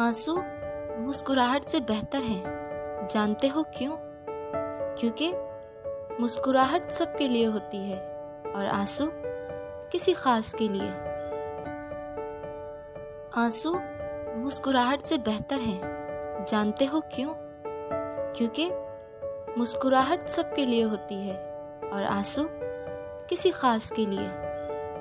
آنسو مسکراہٹ سے بہتر ہیں۔ جانتے ہو کیوں؟ کیونکہ مسکراہٹ سب کے لیے ہوتی ہے اور آنسو کسی خاص کے لیے۔ آنسو مسکراہٹ سے بہتر ہیں۔ جانتے ہو کیوں؟ کیونکہ مسکراہٹ سب کے لیے ہوتی ہے اور آنسو کسی خاص کے لیے۔